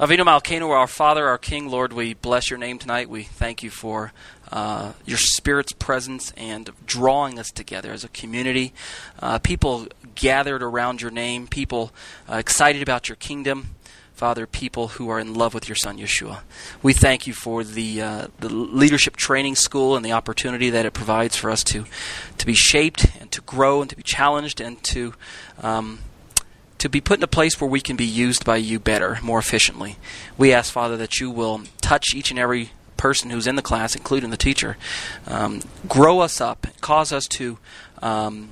Avinu Malkeinu, our Father, our King, Lord, we bless your name tonight. We thank you for uh, your Spirit's presence and drawing us together as a community. Uh, people gathered around your name, people uh, excited about your kingdom. Father, people who are in love with your Son Yeshua. We thank you for the uh, the leadership training school and the opportunity that it provides for us to to be shaped and to grow and to be challenged and to um, to be put in a place where we can be used by you better, more efficiently. We ask, Father, that you will touch each and every person who's in the class, including the teacher. Um, grow us up, cause us to um,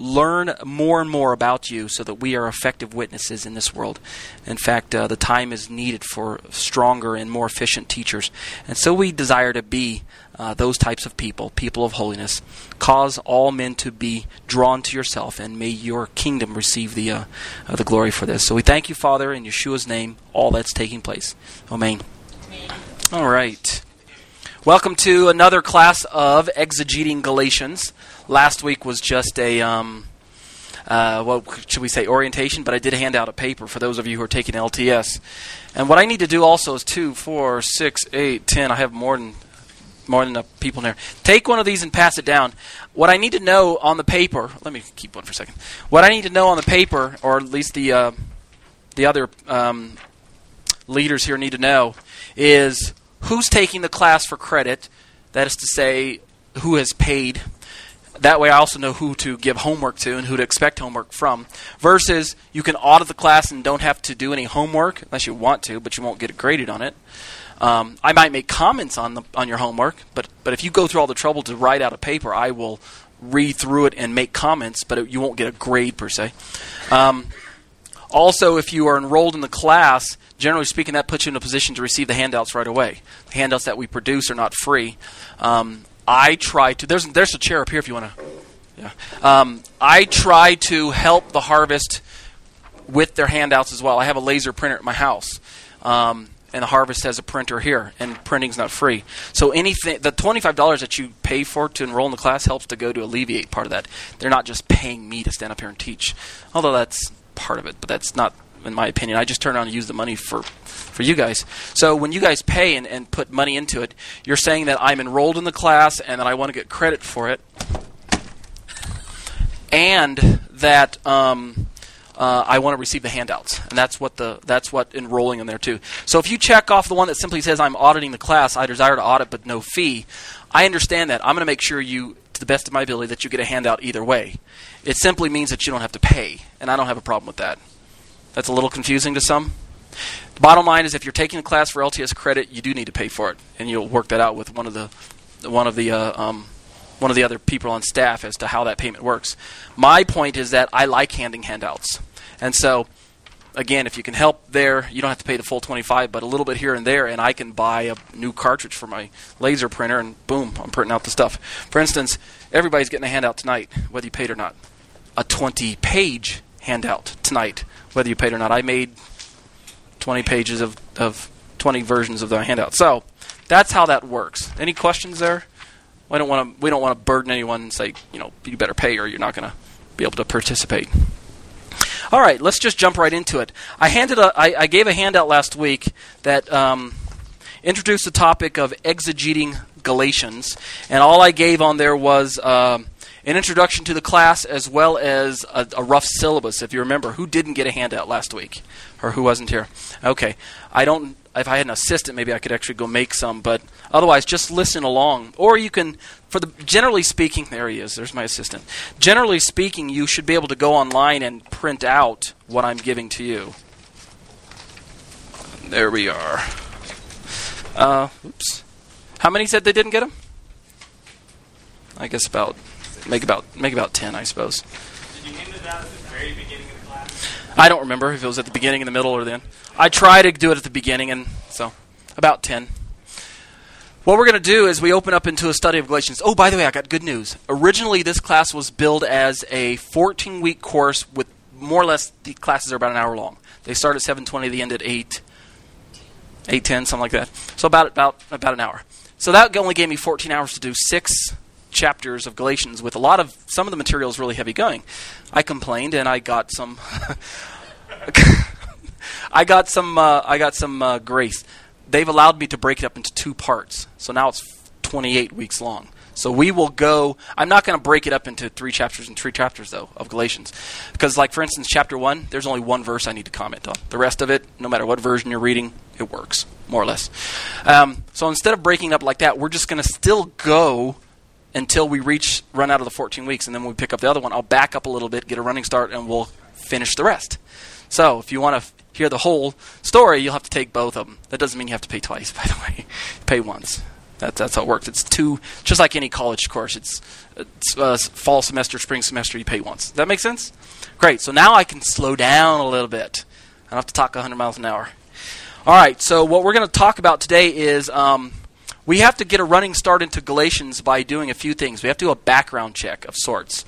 learn more and more about you so that we are effective witnesses in this world. In fact, uh, the time is needed for stronger and more efficient teachers. And so we desire to be uh, those types of people, people of holiness. Cause all men to be drawn to yourself, and may your kingdom receive the uh, uh, the glory for this. So we thank you, Father, in Yeshua's name, all that's taking place. Amen. All right. Welcome to another class of exegeting Galatians. Last week was just a um, uh, what should we say orientation, but I did hand out a paper for those of you who are taking LTS. And what I need to do also is two, four, six, eight, ten. I have more than more than enough people in there. Take one of these and pass it down. What I need to know on the paper, let me keep one for a second. What I need to know on the paper, or at least the uh, the other um, leaders here need to know, is who's taking the class for credit. That is to say, who has paid. That way, I also know who to give homework to and who to expect homework from. Versus, you can audit the class and don't have to do any homework unless you want to, but you won't get graded on it. Um, I might make comments on the on your homework, but but if you go through all the trouble to write out a paper, I will read through it and make comments, but it, you won't get a grade per se. Um, also, if you are enrolled in the class, generally speaking, that puts you in a position to receive the handouts right away. The handouts that we produce are not free. Um, I try to. There's there's a chair up here if you want to. Yeah. Um, I try to help the harvest with their handouts as well. I have a laser printer at my house. Um, and the harvest has a printer here, and printing's not free. So anything, the twenty-five dollars that you pay for to enroll in the class helps to go to alleviate part of that. They're not just paying me to stand up here and teach, although that's part of it, but that's not, in my opinion. I just turn around and use the money for for you guys. So when you guys pay and, and put money into it, you're saying that I'm enrolled in the class and that I want to get credit for it, and that. Um, uh, I want to receive the handouts, and that's what the that's what enrolling in there too. So if you check off the one that simply says I'm auditing the class, I desire to audit but no fee. I understand that. I'm going to make sure you, to the best of my ability, that you get a handout either way. It simply means that you don't have to pay, and I don't have a problem with that. That's a little confusing to some. Bottom line is, if you're taking a class for LTS credit, you do need to pay for it, and you'll work that out with one of the one of the uh, um, one of the other people on staff as to how that payment works. My point is that I like handing handouts. And so, again, if you can help there, you don't have to pay the full 25, but a little bit here and there, and I can buy a new cartridge for my laser printer, and boom, I'm printing out the stuff. For instance, everybody's getting a handout tonight, whether you paid or not. A 20 page handout tonight, whether you paid or not. I made 20 pages of, of 20 versions of the handout. So that's how that works. Any questions there? We don't want to. We don't want to burden anyone and say, you know, you better pay or you're not going to be able to participate. All right, let's just jump right into it. I handed a, I, I gave a handout last week that um, introduced the topic of exegeting Galatians, and all I gave on there was uh, an introduction to the class as well as a, a, rough syllabus. If you remember, who didn't get a handout last week or who wasn't here? Okay, I don't. If I had an assistant, maybe I could actually go make some. But otherwise, just listen along. Or you can, for the generally speaking, there he is. There's my assistant. Generally speaking, you should be able to go online and print out what I'm giving to you. There we are. Uh, oops. How many said they didn't get them? I guess about make about make about ten, I suppose. Did you hand it out at the very beginning of the class? I don't remember if it was at the beginning, in the middle, or the end. I try to do it at the beginning, and so about ten. What we're going to do is we open up into a study of Galatians. Oh, by the way, I got good news. Originally, this class was billed as a 14-week course with more or less the classes are about an hour long. They start at 7:20, they end at 8, 8:10, something like that. So about about about an hour. So that only gave me 14 hours to do six chapters of Galatians with a lot of some of the materials really heavy going. I complained and I got some I got some uh, I got some uh, grace. They've allowed me to break it up into two parts. So now it's 28 weeks long. So we will go. I'm not going to break it up into three chapters and three chapters though of Galatians, because like for instance, chapter one, there's only one verse I need to comment on. The rest of it, no matter what version you're reading, it works more or less. Um, so instead of breaking up like that, we're just going to still go until we reach run out of the 14 weeks, and then when we pick up the other one, I'll back up a little bit, get a running start, and we'll finish the rest. So if you want to f- hear the whole story, you'll have to take both of them. That doesn't mean you have to pay twice, by the way. pay once. That, that's how it works. It's two, just like any college course. It's, it's uh, fall semester, spring semester. You pay once. Does that make sense? Great. So now I can slow down a little bit. I don't have to talk 100 miles an hour. All right. So what we're going to talk about today is um, we have to get a running start into Galatians by doing a few things. We have to do a background check of sorts.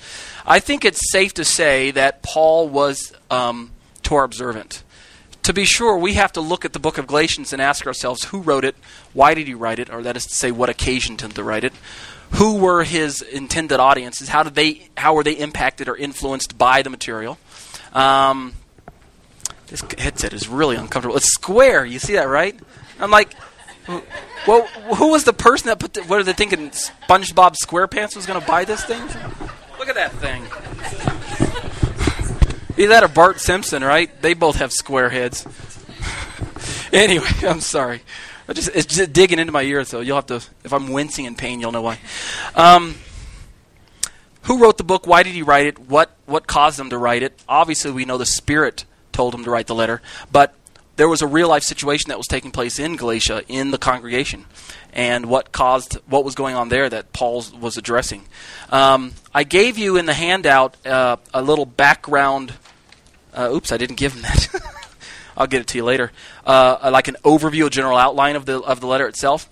I think it's safe to say that Paul was um, Torah observant to be sure, we have to look at the book of Galatians and ask ourselves who wrote it, why did he write it, or that is to say, what occasioned him to write it, who were his intended audiences, how did they, how were they impacted or influenced by the material. Um, this headset is really uncomfortable. It's square. You see that, right? I'm like, well, who was the person that put? The, what are they thinking? SpongeBob SquarePants was going to buy this thing? Look at that thing. Either that or Bart Simpson, right? They both have square heads. anyway, I'm sorry. I just it's just digging into my ear, so you'll have to. If I'm wincing in pain, you'll know why. Um, who wrote the book? Why did he write it? What what caused him to write it? Obviously, we know the Spirit told him to write the letter, but there was a real life situation that was taking place in Galatia in the congregation, and what caused what was going on there that Paul was addressing. Um, I gave you in the handout uh, a little background uh, oops, I didn't give him that. I'll get it to you later. Uh, like an overview, a general outline of the of the letter itself.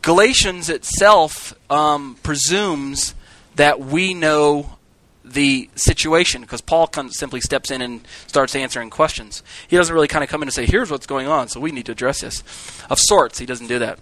Galatians itself um, presumes that we know the situation because Paul simply steps in and starts answering questions. He doesn't really kind of come in and say, "Here's what's going on," so we need to address this. Of sorts, he doesn't do that.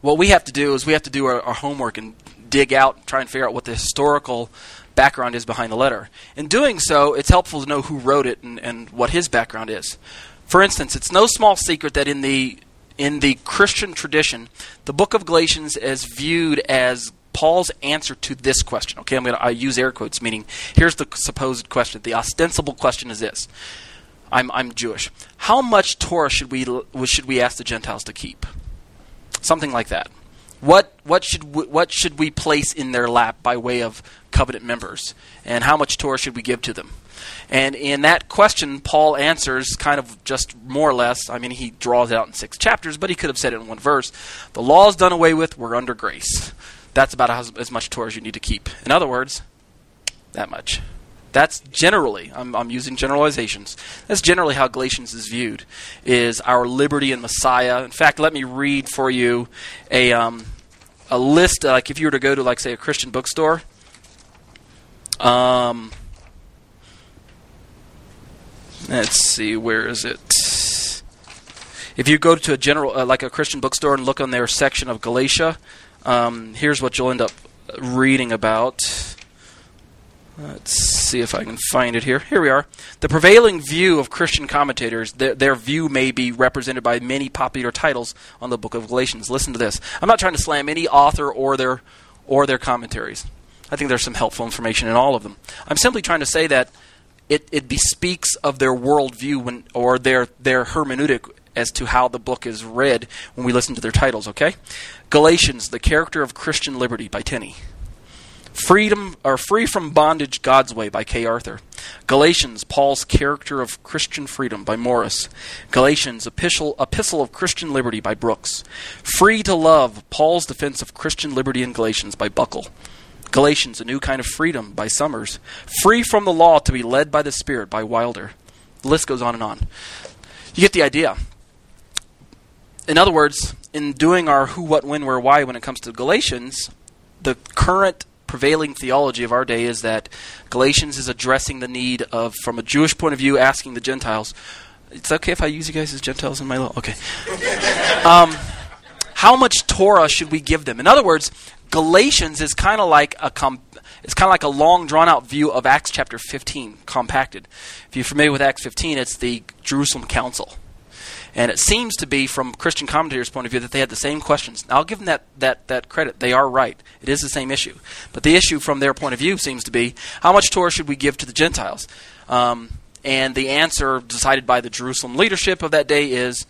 What we have to do is we have to do our, our homework and dig out, try and figure out what the historical background is behind the letter. In doing so, it's helpful to know who wrote it and, and what his background is. For instance, it's no small secret that in the in the Christian tradition, the book of Galatians is viewed as Paul's answer to this question. Okay, I'm going to use air quotes, meaning here's the supposed question. The ostensible question is this: I'm I'm Jewish. How much Torah should we should we ask the Gentiles to keep? Something like that. What what should we, what should we place in their lap by way of covenant members, and how much Torah should we give to them? And in that question, Paul answers kind of just more or less. I mean, he draws it out in six chapters, but he could have said it in one verse. The law is done away with. We're under grace. That's about as, as much Torah as you need to keep. In other words, that much. That's generally, I'm, I'm, using generalizations. That's generally how Galatians is viewed, is our liberty in Messiah. In fact, let me read for you a, um, a list, uh, like if you were to go to, like, say, a Christian bookstore. Um, let's see, where is it? If you go to a general, uh, like a Christian bookstore and look on their section of Galatia, um, here's what you'll end up reading about. Let's see if I can find it here. Here we are. The prevailing view of Christian commentators, their, their, view may be represented by many popular titles on the book of Galatians. Listen to this. I'm not trying to slam any author or their or their commentaries. I think there's some helpful information in all of them. I'm simply trying to say that it, it bespeaks of their worldview when, or their, their hermeneutic as to how the book is read when we listen to their titles, okay? Galatians, The Charter of Christian Liberty by Tenney. Freedom or Free from Bondage God's Way by K. Arthur. Galatians, Paul's Charter of Christian Freedom by Morris. Galatians, Epistle, Epistle of Christian Liberty by Brooks. Free to Love, Paul's Defense of Christian Liberty in Galatians by Buckle. Galatians, A New Kind of Freedom by Summers. Free from the Law to be Led by the Spirit by Wilder. The list goes on and on. You get the idea. In other words, in doing our who, what, when, where, why when it comes to Galatians, the current prevailing theology of our day is that Galatians is addressing the need of, from a Jewish point of view, asking the Gentiles. It's okay if I use you guys as Gentiles in my law. Okay. um, how much Torah should we give them? In other words, Galatians is kind of like a com- it's kind of like a long drawn out view of Acts chapter 15 compacted. If you're familiar with Acts 15, it's the Jerusalem Council. And it seems to be, from Christian commentators' point of view, that they had the same questions. Now, I'll give them that, that, that credit. They are right. It is the same issue. But the issue, from their point of view, seems to be how much Torah should we give to the Gentiles? Um, and the answer decided by the Jerusalem leadership of that day is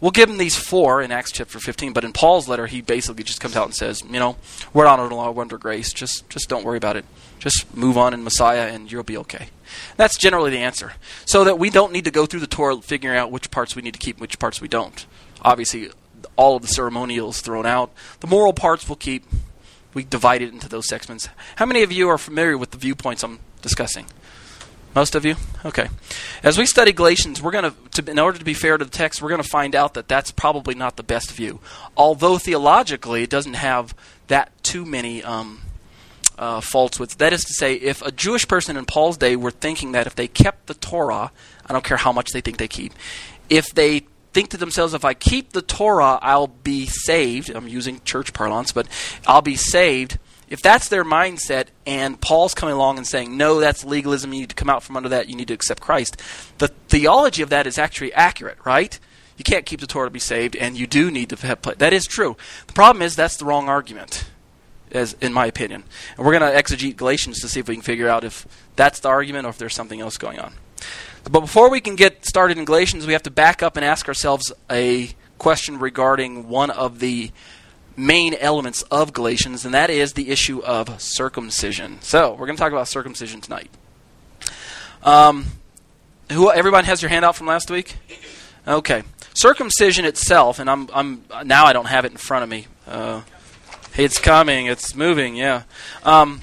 we'll give him these four in Acts chapter 15. But in Paul's letter, he basically just comes out and says, you know, we're not under law, we're under grace. Just, just don't worry about it. Just move on in Messiah, and you'll be okay. That's generally the answer. So that we don't need to go through the Torah figuring out which parts we need to keep, and which parts we don't. Obviously, all of the ceremonials thrown out. The moral parts we'll keep. We divide it into those segments. How many of you are familiar with the viewpoints I'm discussing? Most of you? Okay. As we study Galatians, we're going to, in order to be fair to the text, we're going to find out that that's probably not the best view. Although theologically, it doesn't have that too many um, uh, faults with. That is to say, if a Jewish person in Paul's day were thinking that if they kept the Torah, I don't care how much they think they keep, if they think to themselves, if I keep the Torah, I'll be saved. I'm using church parlance, but I'll be saved. If that's their mindset, and Paul's coming along and saying, no, that's legalism, you need to come out from under that, you need to accept Christ, the theology of that is actually accurate, right? You can't keep the Torah to be saved, and you do need to have. That is true. The problem is that's the wrong argument as in my opinion. And we're going to exegete Galatians to see if we can figure out if that's the argument or if there's something else going on. But before we can get started in Galatians, we have to back up and ask ourselves a question regarding one of the main elements of Galatians, and that is the issue of circumcision. So we're going to talk about circumcision tonight. Um, who? Everyone has your handout from last week. Okay, circumcision itself, and I'm, I'm now I don't have it in front of me. Uh, it's coming. It's moving. Yeah. Um,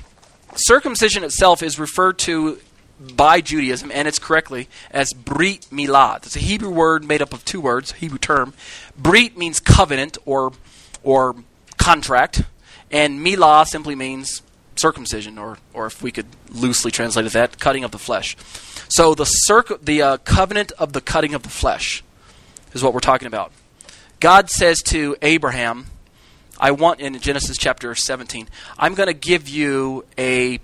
circumcision itself is referred to by Judaism, and it's correctly, as Brit Milah. It's a Hebrew word made up of two words, Hebrew term. Brit means covenant or or contract, and Milah simply means circumcision, or or if we could loosely translate it that, cutting of the flesh. So the circ- the uh, covenant of the cutting of the flesh is what we're talking about. God says to Abraham I want in Genesis chapter 17, I'm going to give you a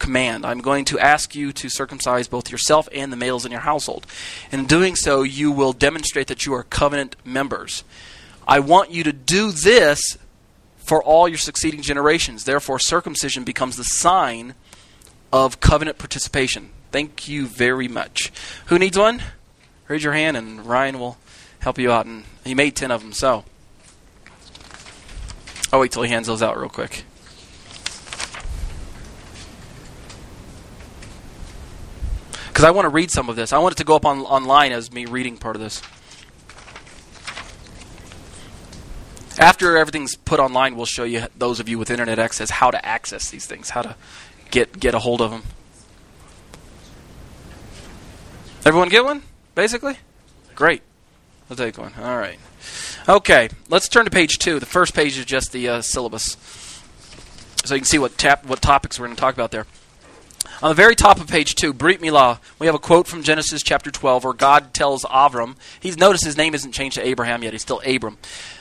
command. I'm going to ask you to circumcise both yourself and the males in your household. In doing so, you will demonstrate that you are covenant members. I want you to do this for all your succeeding generations. Therefore, circumcision becomes the sign of covenant participation. Thank you very much. Who needs one? Raise your hand, and Ryan will help you out. And he made 10 of them, so. I'll wait till he hands those out real quick. Because I want to read some of this. I want it to go up on online as me reading part of this. After everything's put online, we'll show you those of you with internet access how to access these things, how to get get a hold of them. Everyone get one, basically. Great. I'll take one. All right. Okay, let's turn to page two. The first page is just the uh, syllabus, so you can see what tap what topics we're going to talk about there. On the very top of page two, Brit Milah, we have a quote from Genesis chapter 12 where God tells Avram, he's noticed his name isn't changed to Abraham yet, he's still Abram.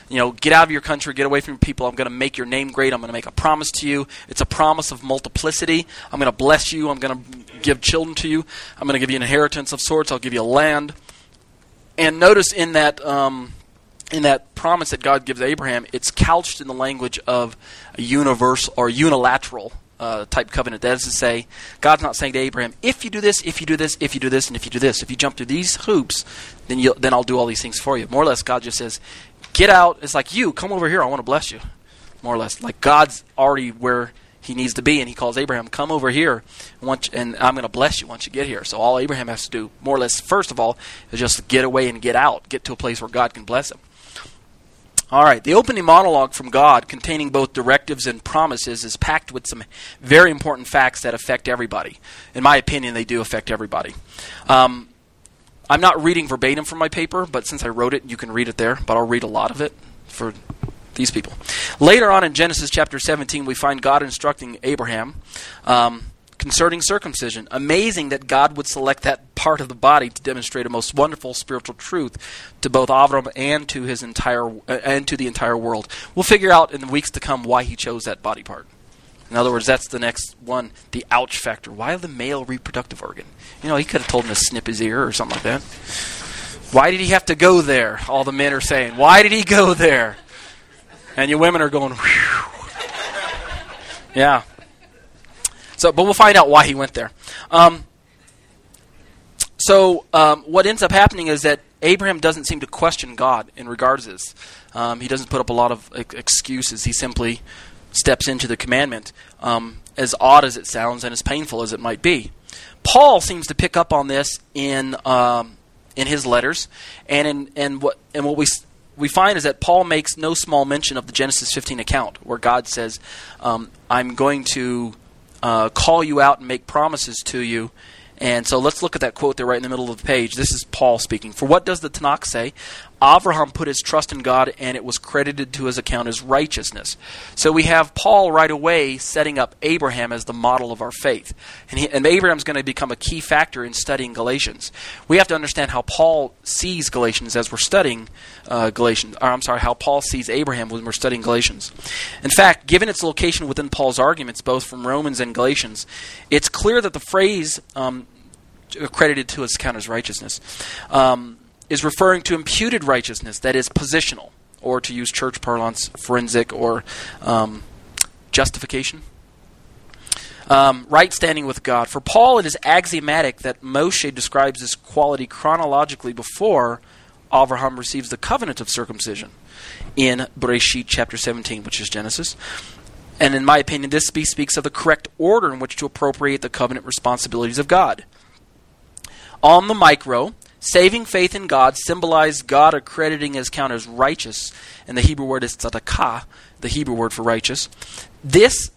You know, get out of your country, get away from your people. I'm going to make your name great. I'm going to make a promise to you. It's a promise of multiplicity. I'm going to bless you. I'm going to give children to you. I'm going to give you an inheritance of sorts. I'll give you a land. And notice in that um, in that promise that God gives Abraham, it's couched in the language of a universal or unilateral uh, type covenant. That is to say, God's not saying to Abraham, "If you do this, if you do this, if you do this, and if you do this, if you jump through these hoops, then you then I'll do all these things for you." More or less, God just says, "Get out." It's like you come over here. I want to bless you. More or less, like God's already where he needs to be, and he calls Abraham, "Come over here, and I'm going to bless you once you get here." So all Abraham has to do, more or less, first of all, is just get away and get out, get to a place where God can bless him. All right, the opening monologue from God, containing both directives and promises, is packed with some very important facts that affect everybody. In my opinion, they do affect everybody. Um, I'm not reading verbatim from my paper, but since I wrote it, you can read it there. But I'll read a lot of it for these people. Later on in Genesis chapter 17, we find God instructing Abraham. Um, concerning circumcision. Amazing that God would select that part of the body to demonstrate a most wonderful spiritual truth to both Avram and to his entire uh, and to the entire world. We'll figure out in the weeks to come why he chose that body part. In other words, that's the next one, the ouch factor. Why the male reproductive organ? You know, he could have told him to snip his ear or something like that. Why did he have to go there? All the men are saying, why did he go there? And you women are going, Whew. yeah. So, but we'll find out why he went there. Um, so, um, what ends up happening is that Abraham doesn't seem to question God in regards to this. Um, he doesn't put up a lot of ex- excuses. He simply steps into the commandment, um, as odd as it sounds and as painful as it might be. Paul seems to pick up on this in um, in his letters, and in and what and what we we find is that Paul makes no small mention of the Genesis 15 account, where God says, um, "I'm going to." uh, call you out and make promises to you. And so let's look at that quote there right in the middle of the page. This is Paul speaking. For what does the Tanakh say? Abraham put his trust in God and it was credited to his account as righteousness. So we have Paul right away setting up Abraham as the model of our faith. And, he, and Abraham's going to become a key factor in studying Galatians. We have to understand how Paul sees Galatians as we're studying uh, Galatians. Or I'm sorry, how Paul sees Abraham when we're studying Galatians. In fact, given its location within Paul's arguments, both from Romans and Galatians, it's clear that the phrase um, credited to his account as righteousness. Um, is referring to imputed righteousness that is positional, or to use church parlance, forensic or um, justification. Um, right standing with God. For Paul, it is axiomatic that Moshe describes this quality chronologically before Abraham receives the covenant of circumcision in Bereshit chapter 17, which is Genesis. And in my opinion, this speaks of the correct order in which to appropriate the covenant responsibilities of God. On the micro, Saving faith in God symbolized God accrediting his count as righteous, and the Hebrew word is tzedakah, the Hebrew word for righteous. This,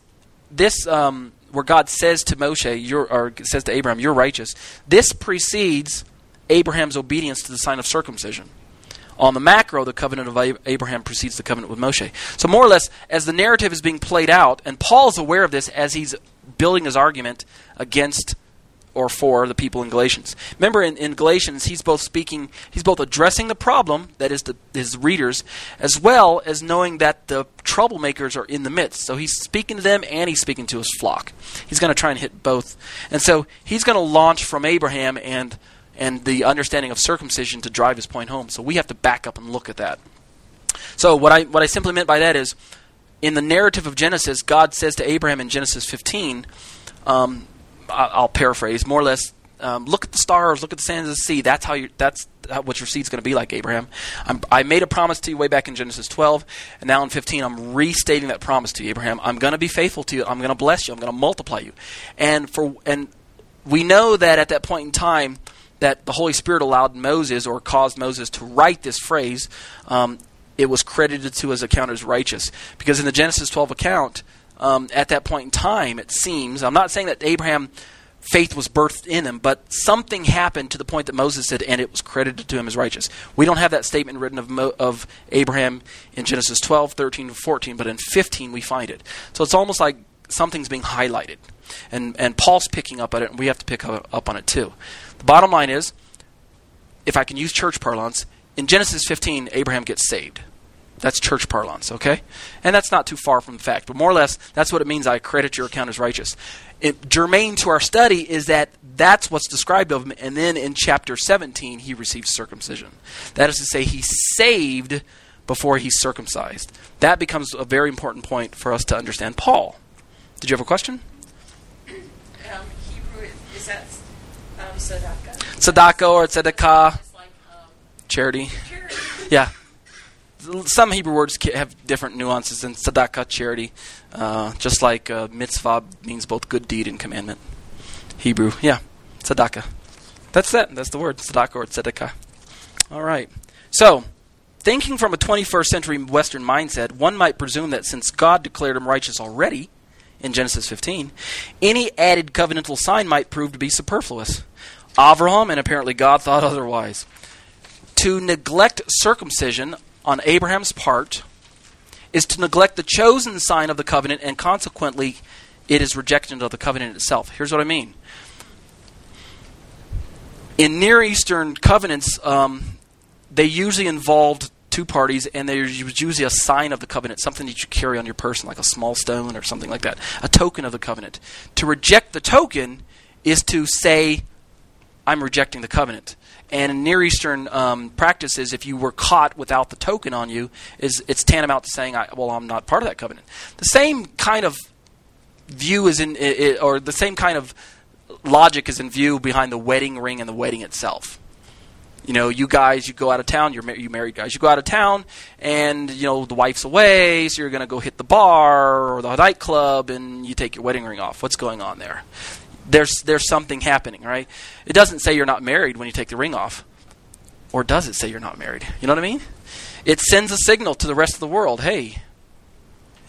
this, um, where God says to Moshe, you're, or says to Abraham, "You're righteous." This precedes Abraham's obedience to the sign of circumcision. On the macro, the covenant of Abraham precedes the covenant with Moshe. So, more or less, as the narrative is being played out, and Paul's aware of this as he's building his argument against or for the people in Galatians. Remember, in, in Galatians, he's both speaking, he's both addressing the problem, that is, the, his readers, as well as knowing that the troublemakers are in the midst. So he's speaking to them and he's speaking to his flock. He's going to try and hit both. And so he's going to launch from Abraham and, and the understanding of circumcision to drive his point home. So we have to back up and look at that. So what I, what I simply meant by that is, in the narrative of Genesis, God says to Abraham in Genesis 15, um, I'll paraphrase more or less. Um, look at the stars, look at the sands of the sea. That's how you. That's how, what your seed's going to be like, Abraham. I'm, i made a promise to you way back in Genesis 12, and now in 15, I'm restating that promise to you, Abraham. I'm going to be faithful to you. I'm going to bless you. I'm going to multiply you. And for and we know that at that point in time, that the Holy Spirit allowed Moses or caused Moses to write this phrase. Um, it was credited to his account as righteous because in the Genesis 12 account um, at that point in time, it seems. I'm not saying that Abraham faith was birthed in him, but something happened to the point that Moses said, and it was credited to him as righteous. We don't have that statement written of, Mo- of Abraham in Genesis 12, 13, 14, but in 15 we find it. So it's almost like something's being highlighted. And, and Paul's picking up on it, and we have to pick up on it too. The bottom line is, if I can use church parlance, in Genesis 15, Abraham gets saved. That's church parlance, okay? And that's not too far from the fact, but more or less, that's what it means I credit your account as righteous. It, germane to our study is that that's what's described of him, and then in chapter 17, he receives circumcision. That is to say, he's saved before he's circumcised. That becomes a very important point for us to understand Paul. Did you have a question? Um, Hebrew, is that um, tzedakah? Tzedakah or tzedakah, like um, charity. charity. Yeah. Some Hebrew words have different nuances than tzedakah, charity. Uh, just like uh, mitzvah means both good deed and commandment. Hebrew, yeah, tzedakah. That's that. That's the word, tzedakah or tzedakah. All right. So, thinking from a 21st century Western mindset, one might presume that since God declared him righteous already in Genesis 15, any added covenantal sign might prove to be superfluous. Avraham and apparently God thought otherwise to neglect circumcision on Abraham's part is to neglect the chosen sign of the covenant, and consequently, it is rejection of the covenant itself. Here's what I mean. In Near Eastern covenants, um, they usually involved two parties, and there was usually a sign of the covenant, something that you carry on your person, like a small stone or something like that, a token of the covenant. To reject the token is to say, I'm rejecting the covenant. And in Near Eastern um, practices, if you were caught without the token on you, is it's tantamount to saying, I, "Well, I'm not part of that covenant." The same kind of view is in, i i or the same kind of logic is in view behind the wedding ring and the wedding itself. You know, you guys, you go out of town. You're you married guys. You go out of town, and you know the wife's away, so you're going to go hit the bar or the nightclub, and you take your wedding ring off. What's going on there? There's there's something happening, right? It doesn't say you're not married when you take the ring off. Or does it say you're not married? You know what I mean? It sends a signal to the rest of the world, hey,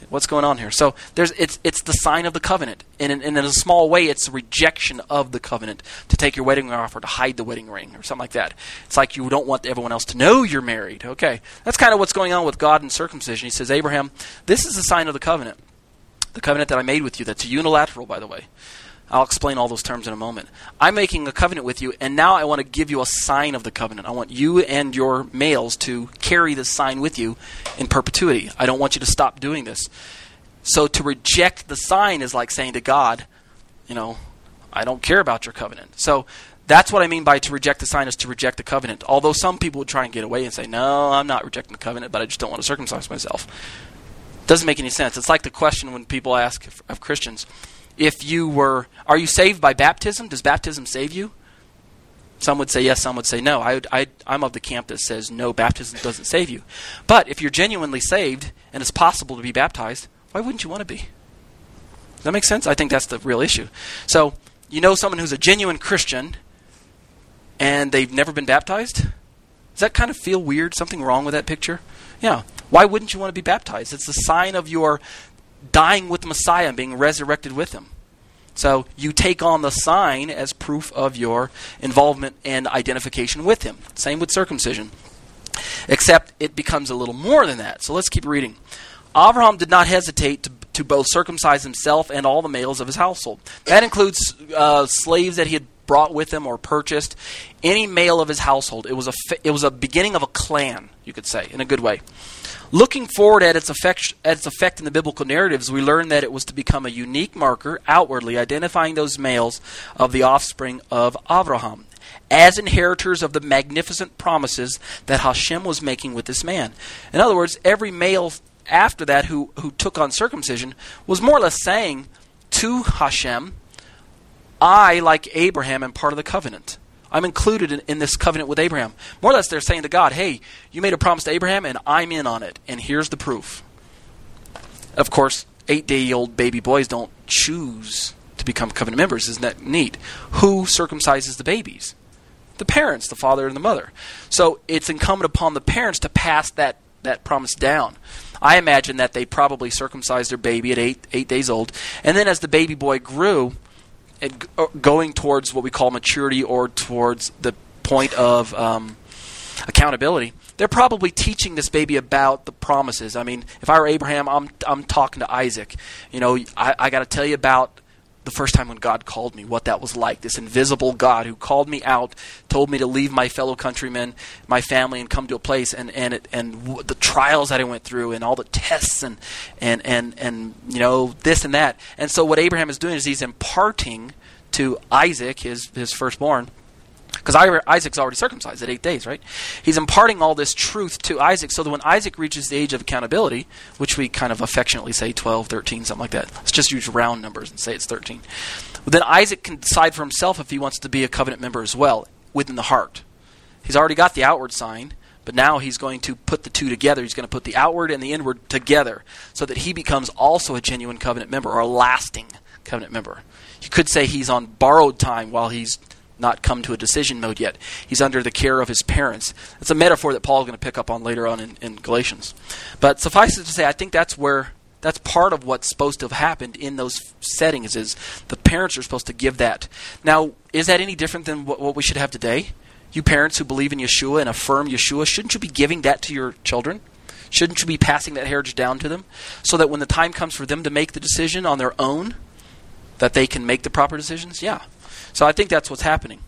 what's going on here? So there's it's it's the sign of the covenant. And in, and in a small way it's a rejection of the covenant to take your wedding ring off or to hide the wedding ring or something like that. It's like you don't want everyone else to know you're married. Okay. That's kind of what's going on with God and circumcision. He says, Abraham, this is the sign of the covenant. The covenant that I made with you, that's unilateral, by the way. I'll explain all those terms in a moment. I'm making a covenant with you, and now I want to give you a sign of the covenant. I want you and your males to carry this sign with you in perpetuity. I don't want you to stop doing this. So to reject the sign is like saying to God, you know, I don't care about your covenant. So that's what I mean by to reject the sign is to reject the covenant. Although some people would try and get away and say, no, I'm not rejecting the covenant, but I just don't want to circumcise myself. Doesn't make any sense. It's like the question when people ask of Christians, if you were, are you saved by baptism? Does baptism save you? Some would say yes, some would say no. I, I, I'm of the camp that says no, baptism doesn't save you. But if you're genuinely saved and it's possible to be baptized, why wouldn't you want to be? Does that make sense? I think that's the real issue. So, you know someone who's a genuine Christian and they've never been baptized? Does that kind of feel weird? Something wrong with that picture? Yeah. Why wouldn't you want to be baptized? It's a sign of your dying with Messiah and being resurrected with him. So you take on the sign as proof of your involvement and identification with him. Same with circumcision. Except it becomes a little more than that. So let's keep reading. Abraham did not hesitate to, to both circumcise himself and all the males of his household. That includes uh, slaves that he had brought with him or purchased. Any male of his household. It was a it was a beginning of a clan, you could say, in a good way. Looking forward at its effect, at its effect in the biblical narratives, we learn that it was to become a unique marker outwardly identifying those males of the offspring of Abraham as inheritors of the magnificent promises that Hashem was making with this man. In other words, every male after that who, who took on circumcision was more or less saying to Hashem, I, like Abraham, am part of the covenant. I'm included in, in, this covenant with Abraham. More or less, they're saying to God, hey, you made a promise to Abraham, and I'm in on it, and here's the proof. Of course, eight day old baby boys don't choose to become covenant members. Isn't that neat? Who circumcises the babies? The parents, the father and the mother. So it's incumbent upon the parents to pass that, that promise down. I imagine that they probably circumcised their baby at eight, eight days old, and then as the baby boy grew, and going towards what we call maturity or towards the point of um, accountability, they're probably teaching this baby about the promises. I mean, if I were Abraham, I'm I'm talking to Isaac. You know, I, I got to tell you about the first time when God called me, what that was like. This invisible God who called me out, told me to leave my fellow countrymen, my family, and come to a place, and and it, and w- the trials that I went through, and all the tests, and and and and you know this and that. And so what Abraham is doing is he's imparting to Isaac, his his firstborn, Because Isaac's already circumcised at eight days, right? He's imparting all this truth to Isaac so that when Isaac reaches the age of accountability, which we kind of affectionately say 12, 13, something like that, let's just use round numbers and say it's 13. then Isaac can decide for himself if he wants to be a covenant member as well within the heart. He's already got the outward sign, but now he's going to put the two together. He's going to put the outward and the inward together so that he becomes also a genuine covenant member or a lasting covenant member. You could say he's on borrowed time while he's not come to a decision mode yet. He's under the care of his parents. It's a metaphor that Paul's going to pick up on later on in, in Galatians. But suffice it to say, I think that's where that's part of what's supposed to have happened in those settings is the parents are supposed to give that. Now, is that any different than what, what we should have today? You parents who believe in Yeshua and affirm Yeshua, shouldn't you be giving that to your children? Shouldn't you be passing that heritage down to them so that when the time comes for them to make the decision on their own, that they can make the proper decisions? Yeah. So I think that's what's happening.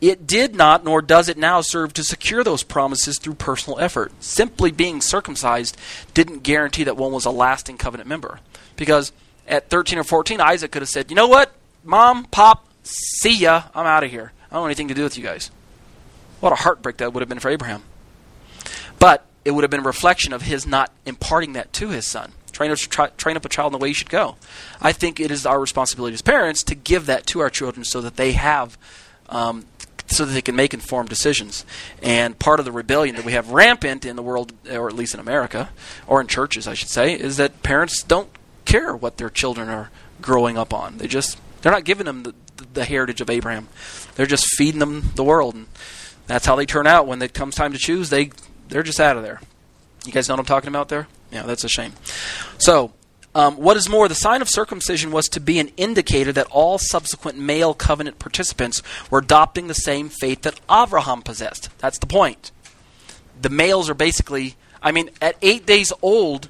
It did not, nor does it now, serve to secure those promises through personal effort. Simply being circumcised didn't guarantee that one was a lasting covenant member. Because at 13 or 14, Isaac could have said, You know what? Mom, Pop, see ya. I'm out of here. I don't want anything to do with you guys. What a heartbreak that would have been for Abraham. But it would have been a reflection of his not imparting that to his son. Train, train up a child in the way he should go. I think it is our responsibility as parents to give that to our children so that they have, um, so that they can make informed decisions. And part of the rebellion that we have rampant in the world, or at least in America, or in churches, I should say, is that parents don't care what their children are growing up on. They just they're not giving them the, the, the heritage of Abraham. They're just feeding them the world. And, that's how they turn out when it comes time to choose. They they're just out of there. You guys know what I'm talking about there? Yeah, that's a shame. So, um, what is more, the sign of circumcision was to be an indicator that all subsequent male covenant participants were adopting the same faith that Abraham possessed. That's the point. The males are basically, I mean, at eight days old,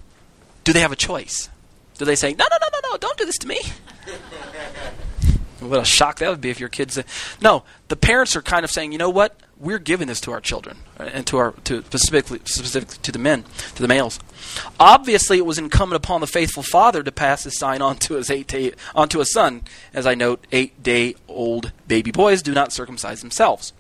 do they have a choice? Do they say, no, no, no, no, no, don't do this to me? what a shock that would be if your kids. No, the parents are kind of saying, you know what? We're giving this to our children uh, and to our to specifically specifically to the men, to the males. Obviously, it was incumbent upon the faithful father to pass his sign on to his eight day, onto his son. As I note, eight day old baby boys do not circumcise themselves.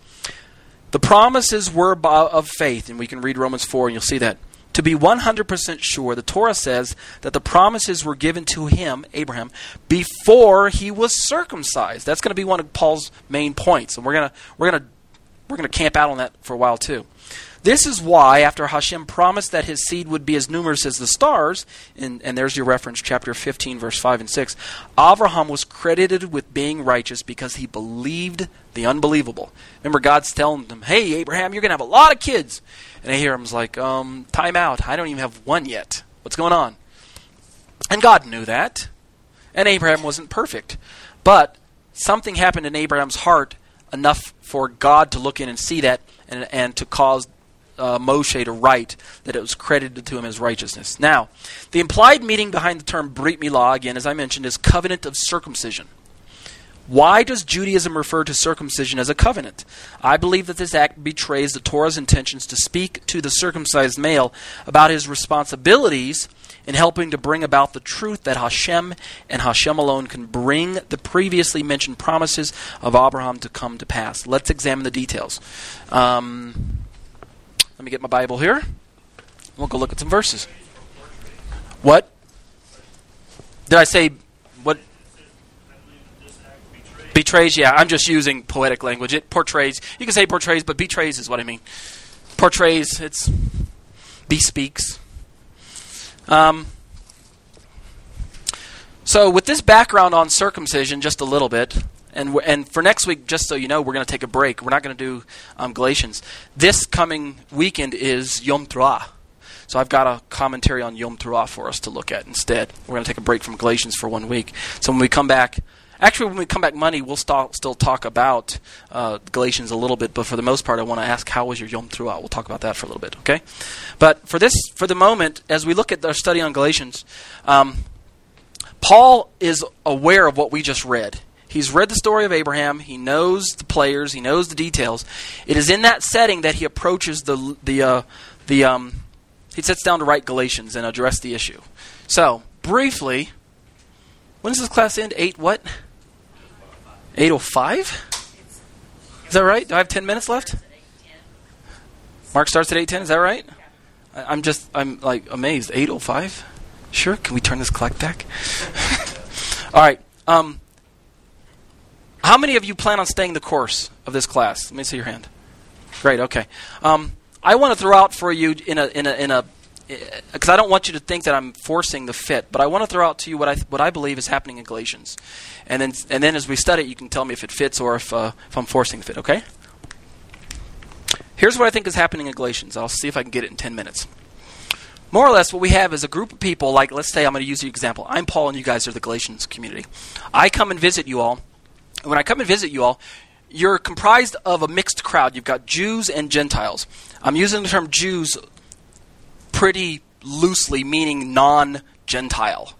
The promises were of faith, and we can read Romans four, and you'll see that. To be 100% sure, the Torah says that the promises were given to him, Abraham, before he was circumcised. That's going to be one of Paul's main points, and we're going to we're going to we're going to camp out on that for a while too. This is why, after Hashem promised that his seed would be as numerous as the stars, and, and there's your reference, chapter 15, verse 5 and 6, Abraham was credited with being righteous because he believed the unbelievable. Remember, God's telling him, hey, Abraham, you're going to have a lot of kids. And Abraham's like, um, time out. I don't even have one yet. What's going on? And God knew that. And Abraham wasn't perfect. But something happened in Abraham's heart enough for God to look in and see that and, and to cause uh, Moshe to write that it was credited to him as righteousness. Now, the implied meaning behind the term Brit Milah, again, as I mentioned, is covenant of circumcision. Why does Judaism refer to circumcision as a covenant? I believe that this act betrays the Torah's intentions to speak to the circumcised male about his responsibilities in helping to bring about the truth that Hashem and Hashem alone can bring the previously mentioned promises of Abraham to come to pass. Let's examine the details. Um, let me get my Bible here. We'll go look at some verses. What? Did I say what? Betrays, yeah, I'm just using poetic language. It portrays, you can say portrays, but betrays is what I mean. Portrays, it's bespeaks. Um, so, with this background on circumcision, just a little bit, and and for next week, just so you know, we're going to take a break. We're not going to do um, Galatians. This coming weekend is Yom Teruah. So I've got a commentary on Yom Teruah for us to look at instead. We're going to take a break from Galatians for one week. So when we come back, actually when we come back Monday, we'll st- still talk about uh, Galatians a little bit. But for the most part, I want to ask how was your Yom Teruah? We'll talk about that for a little bit. Okay. But for this, for the moment, as we look at our study on Galatians, um, Paul is aware of what we just read. He's read the story of Abraham. He knows the players. He knows the details. It is in that setting that he approaches the the uh, the um, he sits down to write Galatians and address the issue. So briefly, when does this class end? Eight what? Eight oh five. Is that right? Do I have 10 minutes left? Mark starts at 8:10. Is that right? I'm just I'm like amazed. 8:05. Sure. Can we turn this clock back? All right. Um, how many of you plan on staying the course of this class? Let me see your hand. Great. Okay. Um, I want to throw out for you in a in a in a because I don't want you to think that I'm forcing the fit, but I want to throw out to you what I what I believe is happening in Galatians, and then and then as we study it, you can tell me if it fits or if uh, if I'm forcing the fit. Okay. Here's what I think is happening in Galatians. I'll see if I can get it in 10 minutes. More or less, what we have is a group of people, like, let's say I'm going to use the example. I'm Paul, and you guys are the Galatians community. I come and visit you all. When I come and visit you all, you're comprised of a mixed crowd. You've got Jews and Gentiles. I'm using the term Jews pretty loosely, meaning non Gentile.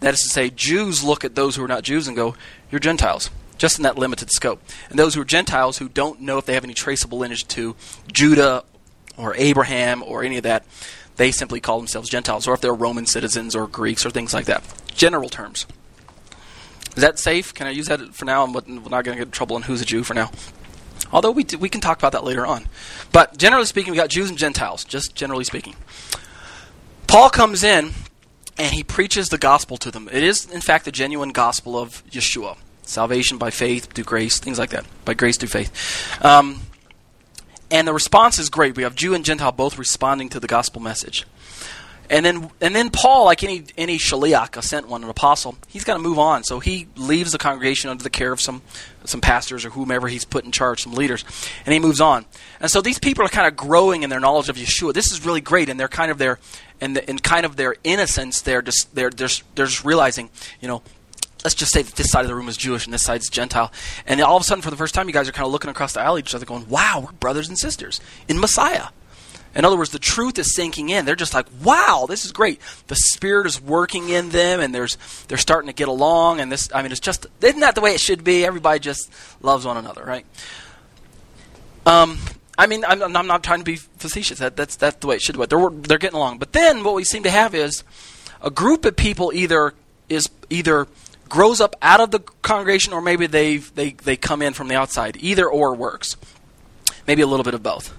That is to say, Jews look at those who are not Jews and go, You're Gentiles just in that limited scope. And those who are Gentiles who don't know if they have any traceable lineage to Judah or Abraham or any of that, they simply call themselves Gentiles, or if they're Roman citizens or Greeks or things like that. General terms. Is that safe? Can I use that for now? I'm not going to get in trouble on who's a Jew for now. Although we, we can talk about that later on. But generally speaking, we got Jews and Gentiles, just generally speaking. Paul comes in and he preaches the gospel to them. It is, in fact, the genuine gospel of Yeshua salvation by faith, through grace, things like that. By grace through faith. Um, and the response is great. We have Jew and Gentile both responding to the gospel message. And then, and then Paul, like any any shaliach, a sent one, an apostle, he's got to move on. So he leaves the congregation under the care of some some pastors or whomever he's put in charge, some leaders, and he moves on. And so these people are kind of growing in their knowledge of Yeshua. This is really great, and they're kind of their and in, in kind of their innocence, they're just they're just they're just realizing, you know, let's just say that this side of the room is Jewish and this side's Gentile. And all of a sudden, for the first time, you guys are kind of looking across the alley at each other going, wow, we're brothers and sisters in Messiah. In other words, the truth is sinking in. They're just like, wow, this is great. The Spirit is working in them, and there's they're starting to get along. And this, I mean, it's just isn't that the way it should be? Everybody just loves one another, right? Um, I mean, I'm, I'm not trying to be facetious. That, that's that's the way it should be. They're they're getting along. But then what we seem to have is a group of people either is either grows up out of the congregation, or maybe they they they come in from the outside. Either or works. Maybe a little bit of both.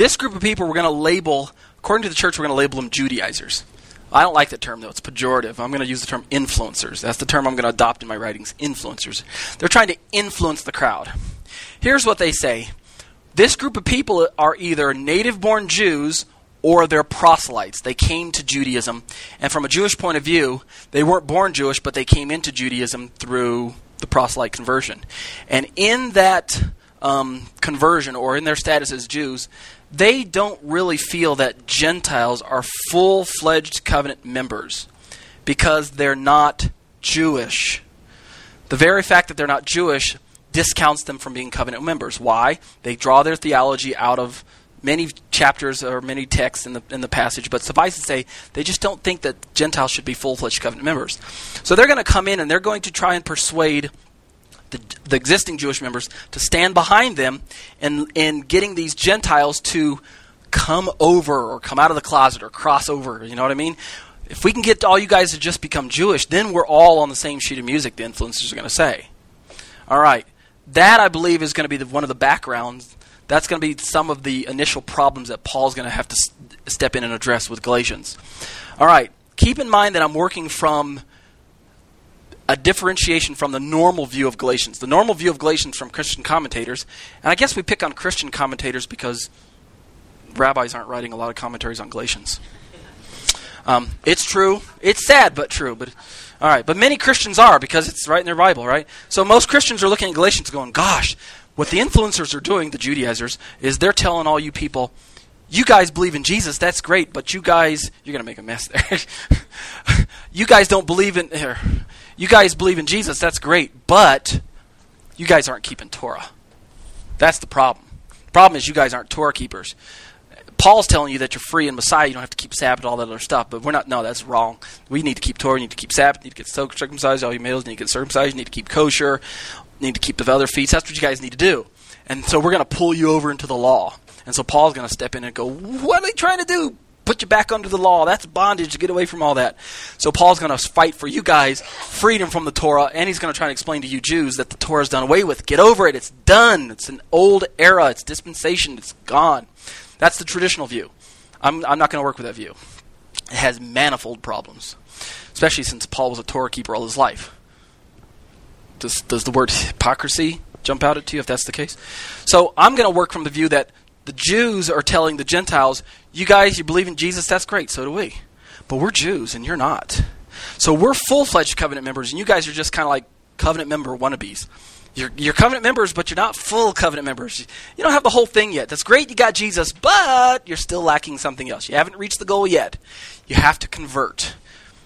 This group of people we're going to label, according to the church, we're going to label them Judaizers. I don't like that term though; it's pejorative. I'm going to use the term influencers. That's the term I'm going to adopt in my writings. Influencers. They're trying to influence the crowd. Here's what they say: This group of people are either native-born Jews or they're proselytes. They came to Judaism, and from a Jewish point of view, they weren't born Jewish, but they came into Judaism through the proselyte conversion. And in that um, conversion, or in their status as Jews, they don't really feel that Gentiles are full fledged covenant members because they're not Jewish. The very fact that they're not Jewish discounts them from being covenant members. Why? They draw their theology out of many chapters or many texts in the in the passage, but suffice to say, they just don't think that Gentiles should be full fledged covenant members. So they're going to come in and they're going to try and persuade the, the existing Jewish members to stand behind them in in getting these Gentiles to come over or come out of the closet or cross over. You know what I mean? If we can get all you guys to just become Jewish, then we're all on the same sheet of music. The influencers are going to say. All right, that I believe is going to be the, one of the backgrounds that's going to be some of the initial problems that Paul's going to have to s- step in and address with Galatians. All right, keep in mind that I'm working from a differentiation from the normal view of Galatians. The normal view of Galatians from Christian commentators, and I guess we pick on Christian commentators because rabbis aren't writing a lot of commentaries on Galatians. Um, it's true. It's sad, but true. But all right, but many Christians are because it's right in their Bible, right? So most Christians are looking at Galatians, going, "Gosh, what the influencers are doing, the Judaizers, is they're telling all you people, you guys believe in Jesus, that's great, but you guys, you're going to make a mess there. you guys don't believe in, here, you guys believe in Jesus, that's great, but you guys aren't keeping Torah. That's the problem. The problem is you guys aren't Torah keepers. Paul's telling you that you're free in Messiah, you don't have to keep Sabbath, and all that other stuff. But we're not. No, that's wrong. We need to keep Torah. We need to keep Sabbath. Need to get circumcised. All your males need to get circumcised. You need to keep kosher need to keep the other feasts. That's what you guys need to do. And so we're going to pull you over into the law. And so Paul's going to step in and go, What are they trying to do? Put you back under the law. That's bondage. Get away from all that. So Paul's going to fight for you guys freedom from the Torah, and he's going to try and explain to you Jews that the Torah's done away with. Get over it. It's done. It's an old era. It's dispensation. It's gone. That's the traditional view. I'm, I'm not going to work with that view. It has manifold problems, especially since Paul was a Torah keeper all his life. Does, does the word hypocrisy jump out at you if that's the case? So I'm going to work from the view that the Jews are telling the Gentiles, you guys, you believe in Jesus, that's great, so do we. But we're Jews and you're not. So we're full fledged covenant members, and you guys are just kind of like covenant member wannabes. You're, you're covenant members, but you're not full covenant members. You don't have the whole thing yet. That's great, you got Jesus, but you're still lacking something else. You haven't reached the goal yet. You have to convert.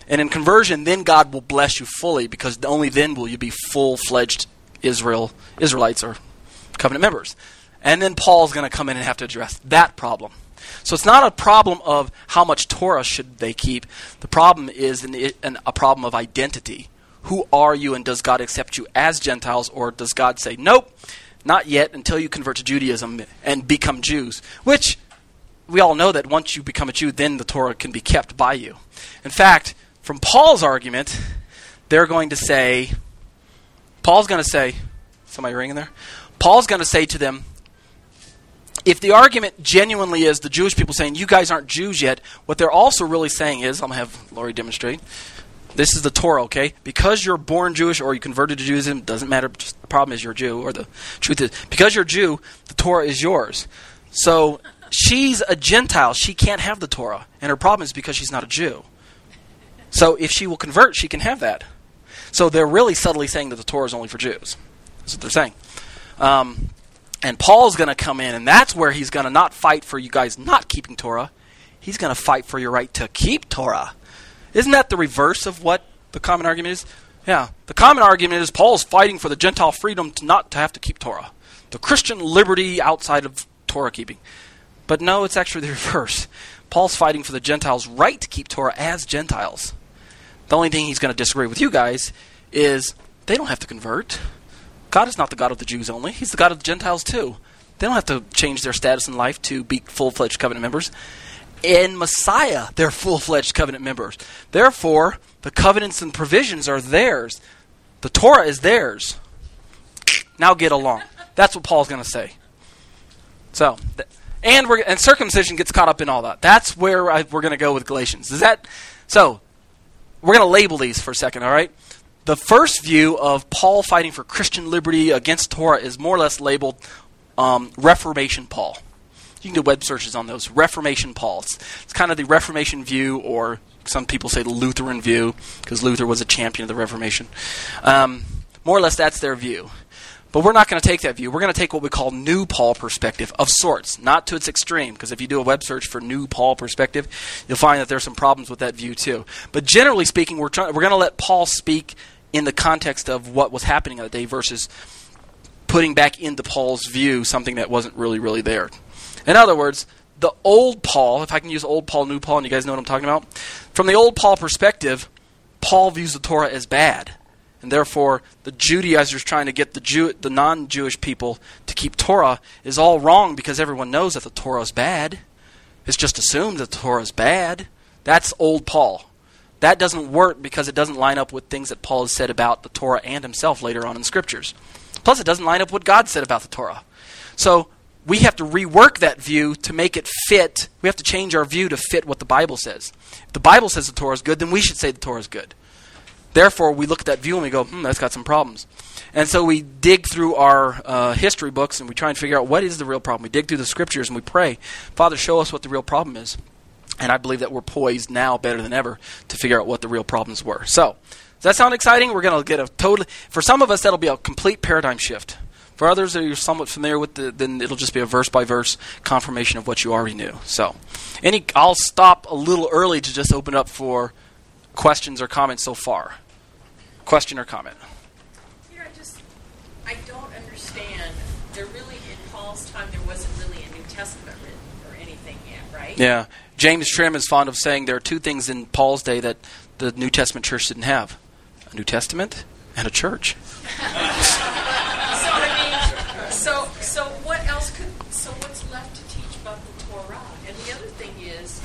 And in conversion, then God will bless you fully because only then will you be full fledged Israel Israelites or covenant members. And then Paul's going to come in and have to address that problem. So it's not a problem of how much Torah should they keep. The problem is an, an, a problem of identity. Who are you, and does God accept you as Gentiles, or does God say, nope, not yet until you convert to Judaism and become Jews? Which we all know that once you become a Jew, then the Torah can be kept by you. In fact, from Paul's argument, they're going to say, Paul's going to say, somebody ringing there? Paul's going to say to them, if the argument genuinely is the Jewish people saying, you guys aren't Jews yet, what they're also really saying is, I'm going to have Laurie demonstrate. This is the Torah, okay? Because you're born Jewish or you converted to Judaism, it doesn't matter. The problem is you're Jew, or the truth is, because you're Jew, the Torah is yours. So she's a Gentile. She can't have the Torah. And her problem is because she's not a Jew. So if she will convert, she can have that. So they're really subtly saying that the Torah is only for Jews. That's what they're saying. Um, and Paul's going to come in, and that's where he's going to not fight for you guys not keeping Torah. He's going to fight for your right to keep Torah. Isn't that the reverse of what the common argument is? Yeah. The common argument is Paul's fighting for the Gentile freedom to not to have to keep Torah. The Christian liberty outside of Torah keeping. But no, it's actually the reverse. Paul's fighting for the Gentiles' right to keep Torah as Gentiles. The only thing he's going to disagree with you guys is they don't have to convert. God is not the God of the Jews only, He's the God of the Gentiles too. They don't have to change their status in life to be full fledged covenant members. In Messiah, they're full fledged covenant members. Therefore, the covenants and provisions are theirs. The Torah is theirs. Now get along. That's what Paul's going to say. So, and we're, and circumcision gets caught up in all that. That's where I, we're going to go with Galatians. Is that so? We're going to label these for a second. All right the first view of Paul fighting for Christian liberty against Torah is more or less labeled um, Reformation Paul. You can do web searches on those. Reformation Paul. It's, it's kind of the Reformation view, or some people say the Lutheran view, because Luther was a champion of the Reformation. Um, more or less, that's their view. But we're not going to take that view. We're going to take what we call New Paul perspective of sorts, not to its extreme, because if you do a web search for New Paul perspective, you'll find that there's some problems with that view too. But generally speaking, we're, try- we're going to let Paul speak in the context of what was happening that day versus putting back into Paul's view something that wasn't really, really there. In other words, the old Paul, if I can use old Paul, new Paul, and you guys know what I'm talking about, from the old Paul perspective, Paul views the Torah as bad. And therefore, the Judaizers trying to get the Jew, the non-Jewish people to keep Torah is all wrong because everyone knows that the Torah is bad. It's just assumed that the Torah is bad. That's old Paul that doesn't work because it doesn't line up with things that Paul has said about the Torah and himself later on in scriptures. Plus, it doesn't line up with what God said about the Torah. So we have to rework that view to make it fit. We have to change our view to fit what the Bible says. If the Bible says the Torah is good, then we should say the Torah is good. Therefore, we look at that view and we go, hmm, that's got some problems. And so we dig through our uh, history books and we try and figure out what is the real problem. We dig through the scriptures and we pray, Father, show us what the real problem is. And I believe that we're poised now better than ever to figure out what the real problems were. So, does that sound exciting? We're going to get a totally, for some of us, that'll be a complete paradigm shift. For others that you're somewhat familiar with, the, then it'll just be a verse by verse confirmation of what you already knew. So, any, I'll stop a little early to just open up for questions or comments so far. Question or comment? I just, I don't understand. There really, in Paul's time, there wasn't really a New Testament written or anything yet, right? Yeah. James Trimm is fond of saying there are two things in Paul's day that the New Testament church didn't have a New Testament and a church. so, I mean, so, so what else could, so what's left to teach about the Torah? And the other thing is,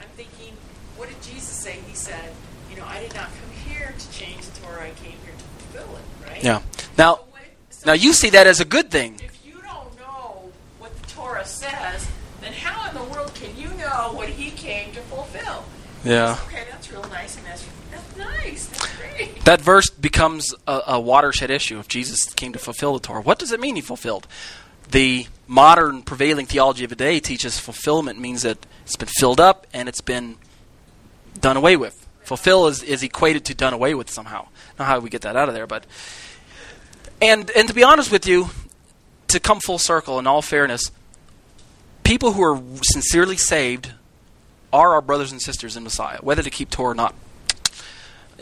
I'm thinking, what did Jesus say? He said, you know, I did not come here to change the Torah, I came here to fulfill it, right? Yeah. Now, so what, so now you see that as a good thing. Yeah. Okay, that's real nice, and that's that's nice. That's great. That verse becomes a, a watershed issue if Jesus came to fulfill the Torah. What does it mean he fulfilled? The modern prevailing theology of the day teaches fulfillment means that it's been filled up and it's been done away with. Fulfill is, is equated to done away with somehow. Not how we get that out of there, but and and to be honest with you, to come full circle in all fairness, people who are sincerely saved are our brothers and sisters in Messiah, whether to keep Torah or not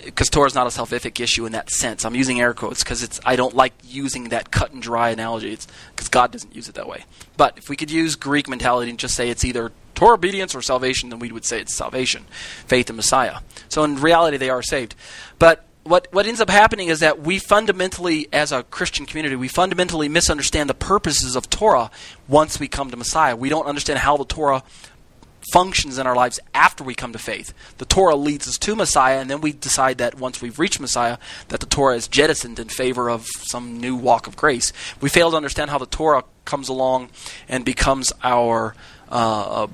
because Torah is not a salvific issue in that sense. I'm using air quotes because it's I don't like using that cut and dry analogy. It's because God doesn't use it that way. But if we could use Greek mentality and just say it's either Torah obedience or salvation, then we would say it's salvation, faith in Messiah. So in reality, they are saved. But what what ends up happening is that we fundamentally, as a Christian community, we fundamentally misunderstand the purposes of Torah once we come to Messiah. We don't understand how the Torah functions in our lives after we come to faith. The Torah leads us to Messiah, and then we decide that once we've reached Messiah, that the Torah is jettisoned in favor of some new walk of grace. We fail to understand how the Torah comes along and becomes our uh,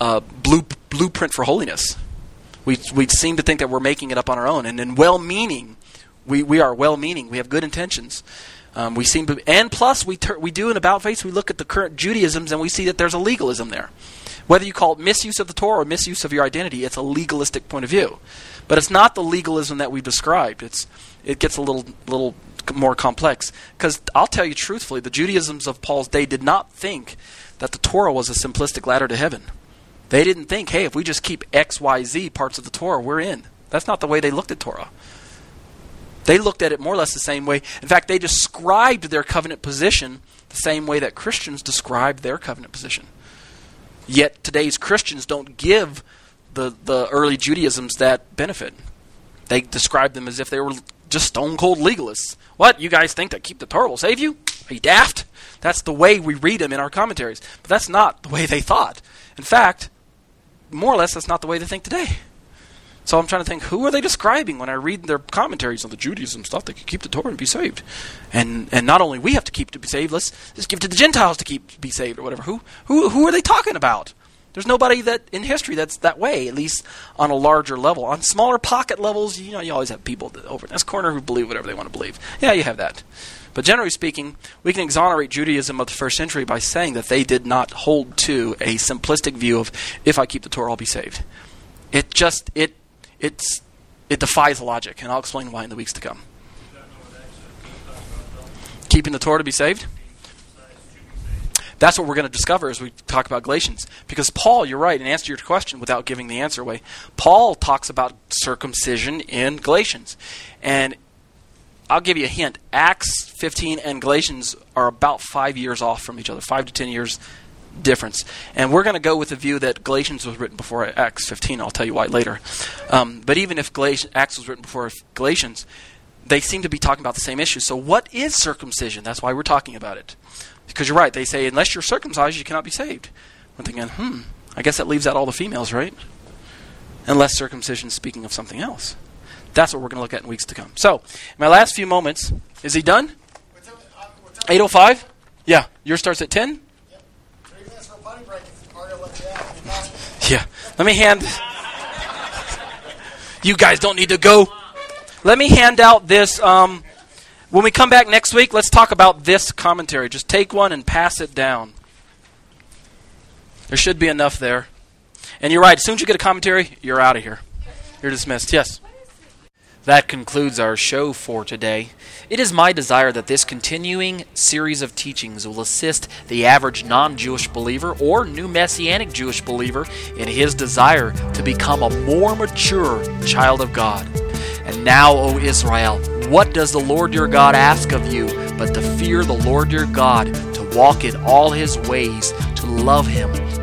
uh, blue, blueprint for holiness. We, we seem to think that we're making it up on our own, and in well meaning, we, we are well meaning, we have good intentions. Um, we seem to, and plus we ter- we do in about face. We look at the current Judaisms and we see that there's a legalism there. Whether you call it misuse of the Torah or misuse of your identity, it's a legalistic point of view. But it's not the legalism that we've described. It's it gets a little little more complex. Because I'll tell you truthfully, the Judaisms of Paul's day did not think that the Torah was a simplistic ladder to heaven. They didn't think, hey, if we just keep X, Y, Z parts of the Torah, we're in. That's not the way they looked at Torah. They looked at it more or less the same way. In fact, they described their covenant position the same way that Christians describe their covenant position. Yet today's Christians don't give the, the early Judaisms that benefit. They describe them as if they were just stone cold legalists. What? You guys think that keep the Torah will save you? Are you daft? That's the way we read them in our commentaries. But that's not the way they thought. In fact, more or less, that's not the way they think today. So I'm trying to think, who are they describing when I read their commentaries on the Judaism stuff? They could keep the Torah and be saved, and and not only we have to keep to be saved. Let's just give to the Gentiles to keep be saved or whatever. Who who who are they talking about? There's nobody that in history that's that way, at least on a larger level. On smaller pocket levels, you know, you always have people over in this corner who believe whatever they want to believe. Yeah, you have that. But generally speaking, we can exonerate Judaism of the first century by saying that they did not hold to a simplistic view of if I keep the Torah, I'll be saved. It just it it's it defies logic, and I'll explain why in the weeks to come. Keeping the Torah to be saved? That's what we're going to discover as we talk about Galatians. Because Paul, you're right, in answer your question without giving the answer away, Paul talks about circumcision in Galatians. And I'll give you a hint. Acts 15 and Galatians are about five years off from each other, five to ten years difference. And we're going to go with the view that Galatians was written before Acts 15. I'll tell you why later. Um, but even if Galatians, Acts was written before Galatians, they seem to be talking about the same issue. So, what is circumcision? That's why we're talking about it. Because you're right. They say, unless you're circumcised, you cannot be saved. I'm thinking, hmm, I guess that leaves out all the females, right? Unless circumcision is speaking of something else. That's what we're going to look at in weeks to come. So, my last few moments. Is he done? 8.05? Yeah. Yours starts at 10? Yeah. Let me hand. You guys don't need to go. Let me hand out this. Um, when we come back next week, let's talk about this commentary. Just take one and pass it down. There should be enough there. And you're right. As soon as you get a commentary, you're out of here. You're dismissed. Yes. That concludes our show for today. It is my desire that this continuing series of teachings will assist the average non Jewish believer or new Messianic Jewish believer in his desire to become a more mature child of God. And now, O Israel, what does the Lord your God ask of you but to fear the Lord your God, to walk in all his ways, to love him,